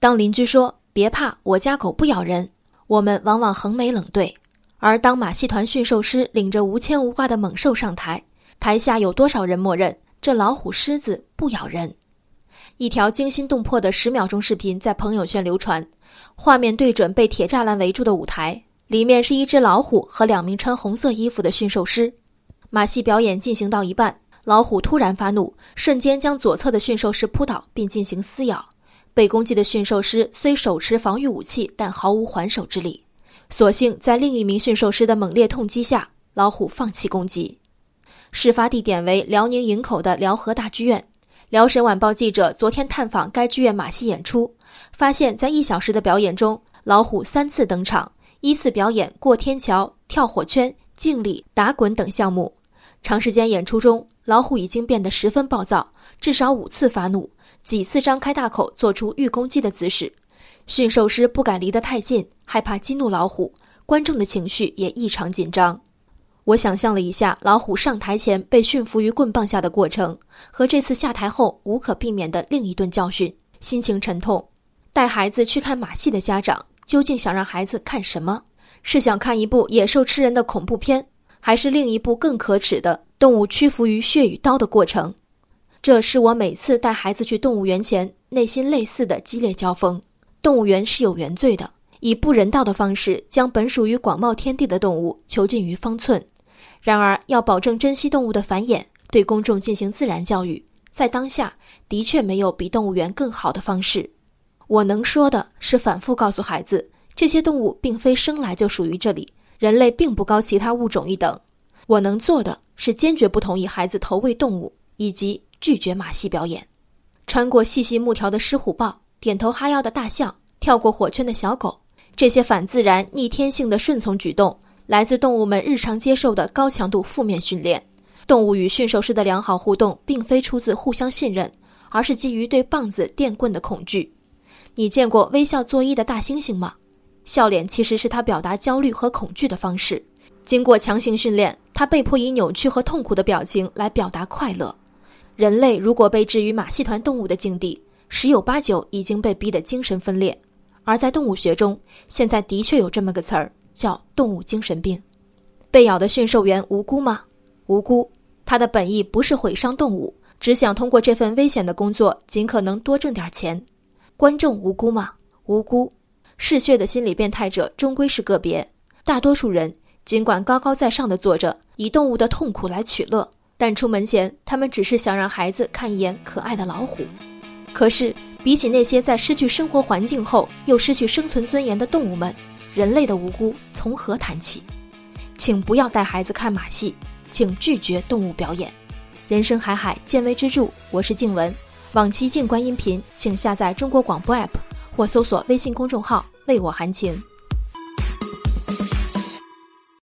当邻居说“别怕，我家狗不咬人”，我们往往横眉冷对；而当马戏团驯兽师领着无牵无挂的猛兽上台，台下有多少人默认这老虎、狮子不咬人？一条惊心动魄的十秒钟视频在朋友圈流传，画面对准被铁栅栏围住的舞台，里面是一只老虎和两名穿红色衣服的驯兽师。马戏表演进行到一半，老虎突然发怒，瞬间将左侧的驯兽师扑倒，并进行撕咬。被攻击的驯兽师虽手持防御武器，但毫无还手之力。所幸在另一名驯兽师的猛烈痛击下，老虎放弃攻击。事发地点为辽宁营口的辽河大剧院。辽沈晚报记者昨天探访该剧院马戏演出，发现，在一小时的表演中，老虎三次登场，依次表演过天桥、跳火圈、敬礼、打滚等项目。长时间演出中，老虎已经变得十分暴躁，至少五次发怒，几次张开大口做出欲攻击的姿势。驯兽师不敢离得太近，害怕激怒老虎，观众的情绪也异常紧张。我想象了一下老虎上台前被驯服于棍棒下的过程，和这次下台后无可避免的另一顿教训，心情沉痛。带孩子去看马戏的家长究竟想让孩子看什么？是想看一部野兽吃人的恐怖片，还是另一部更可耻的动物屈服于血与刀的过程？这是我每次带孩子去动物园前内心类似的激烈交锋。动物园是有原罪的。以不人道的方式将本属于广袤天地的动物囚禁于方寸，然而要保证珍惜动物的繁衍，对公众进行自然教育，在当下的确没有比动物园更好的方式。我能说的是反复告诉孩子，这些动物并非生来就属于这里，人类并不高其他物种一等。我能做的是坚决不同意孩子投喂动物，以及拒绝马戏表演。穿过细细木条的狮虎豹，点头哈腰的大象，跳过火圈的小狗。这些反自然、逆天性的顺从举动，来自动物们日常接受的高强度负面训练。动物与驯兽师的良好互动，并非出自互相信任，而是基于对棒子、电棍的恐惧。你见过微笑作揖的大猩猩吗？笑脸其实是他表达焦虑和恐惧的方式。经过强行训练，他被迫以扭曲和痛苦的表情来表达快乐。人类如果被置于马戏团动物的境地，十有八九已经被逼得精神分裂。而在动物学中，现在的确有这么个词儿，叫“动物精神病”。被咬的驯兽员无辜吗？无辜。他的本意不是毁伤动物，只想通过这份危险的工作尽可能多挣点钱。观众无辜吗？无辜。嗜血的心理变态者终归是个别，大多数人尽管高高在上的坐着，以动物的痛苦来取乐，但出门前他们只是想让孩子看一眼可爱的老虎。可是。比起那些在失去生活环境后又失去生存尊严的动物们，人类的无辜从何谈起？请不要带孩子看马戏，请拒绝动物表演。人生海海，见微知著。我是静文，往期静观音频，请下载中国广播 app 或搜索微信公众号“为我含情”。